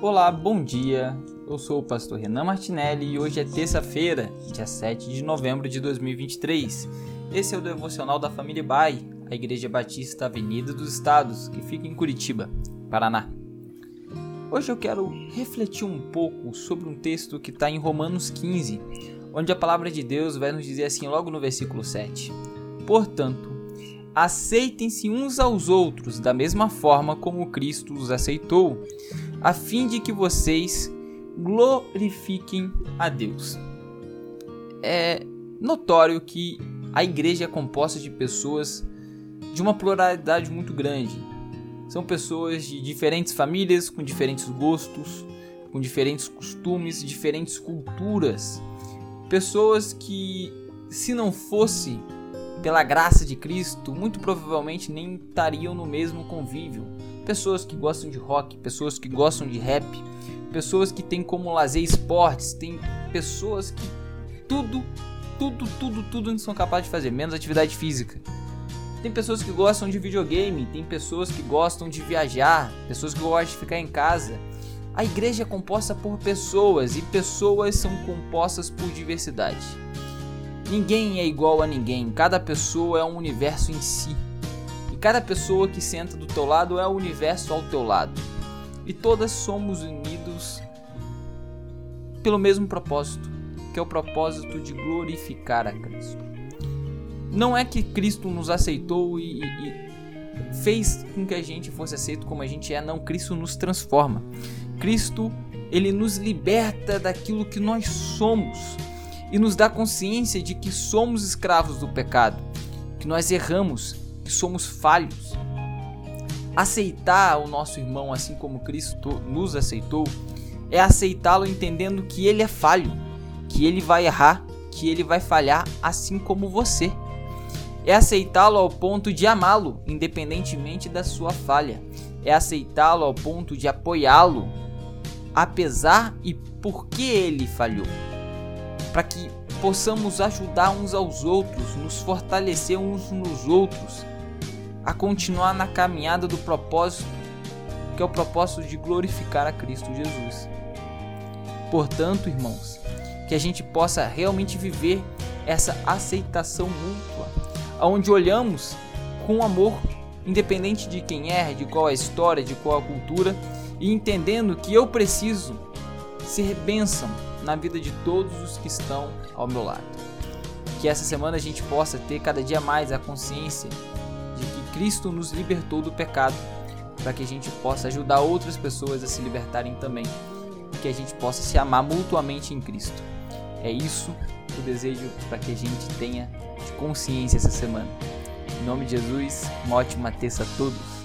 Olá, bom dia. Eu sou o pastor Renan Martinelli e hoje é terça-feira, dia 7 de novembro de 2023. Esse é o devocional da família Bai, a Igreja Batista Avenida dos Estados, que fica em Curitiba, Paraná. Hoje eu quero refletir um pouco sobre um texto que está em Romanos 15, onde a palavra de Deus vai nos dizer assim, logo no versículo 7. Portanto, aceitem-se uns aos outros da mesma forma como Cristo os aceitou a fim de que vocês glorifiquem a Deus. É notório que a igreja é composta de pessoas de uma pluralidade muito grande. São pessoas de diferentes famílias, com diferentes gostos, com diferentes costumes, diferentes culturas. Pessoas que, se não fosse pela graça de Cristo, muito provavelmente nem estariam no mesmo convívio pessoas que gostam de rock, pessoas que gostam de rap, pessoas que têm como lazer esportes, tem pessoas que tudo, tudo, tudo, tudo não são capazes de fazer, menos atividade física. Tem pessoas que gostam de videogame, tem pessoas que gostam de viajar, pessoas que gostam de ficar em casa. A igreja é composta por pessoas e pessoas são compostas por diversidade. Ninguém é igual a ninguém, cada pessoa é um universo em si cada pessoa que senta do teu lado é o universo ao teu lado. E todas somos unidos pelo mesmo propósito, que é o propósito de glorificar a Cristo. Não é que Cristo nos aceitou e, e fez com que a gente fosse aceito como a gente é, não, Cristo nos transforma. Cristo, ele nos liberta daquilo que nós somos e nos dá consciência de que somos escravos do pecado, que nós erramos que somos falhos. Aceitar o nosso irmão assim como Cristo nos aceitou é aceitá-lo entendendo que ele é falho, que ele vai errar, que ele vai falhar assim como você. É aceitá-lo ao ponto de amá-lo, independentemente da sua falha. É aceitá-lo ao ponto de apoiá-lo, apesar e porque ele falhou. Para que possamos ajudar uns aos outros, nos fortalecer uns nos outros a continuar na caminhada do propósito, que é o propósito de glorificar a Cristo Jesus. Portanto, irmãos, que a gente possa realmente viver essa aceitação mútua, onde olhamos com amor, independente de quem é, de qual é a história, de qual é a cultura, e entendendo que eu preciso ser bênção na vida de todos os que estão ao meu lado. Que essa semana a gente possa ter cada dia mais a consciência Cristo nos libertou do pecado, para que a gente possa ajudar outras pessoas a se libertarem também, e que a gente possa se amar mutuamente em Cristo. É isso o desejo para que a gente tenha de consciência essa semana. Em nome de Jesus, uma ótima terça a todos.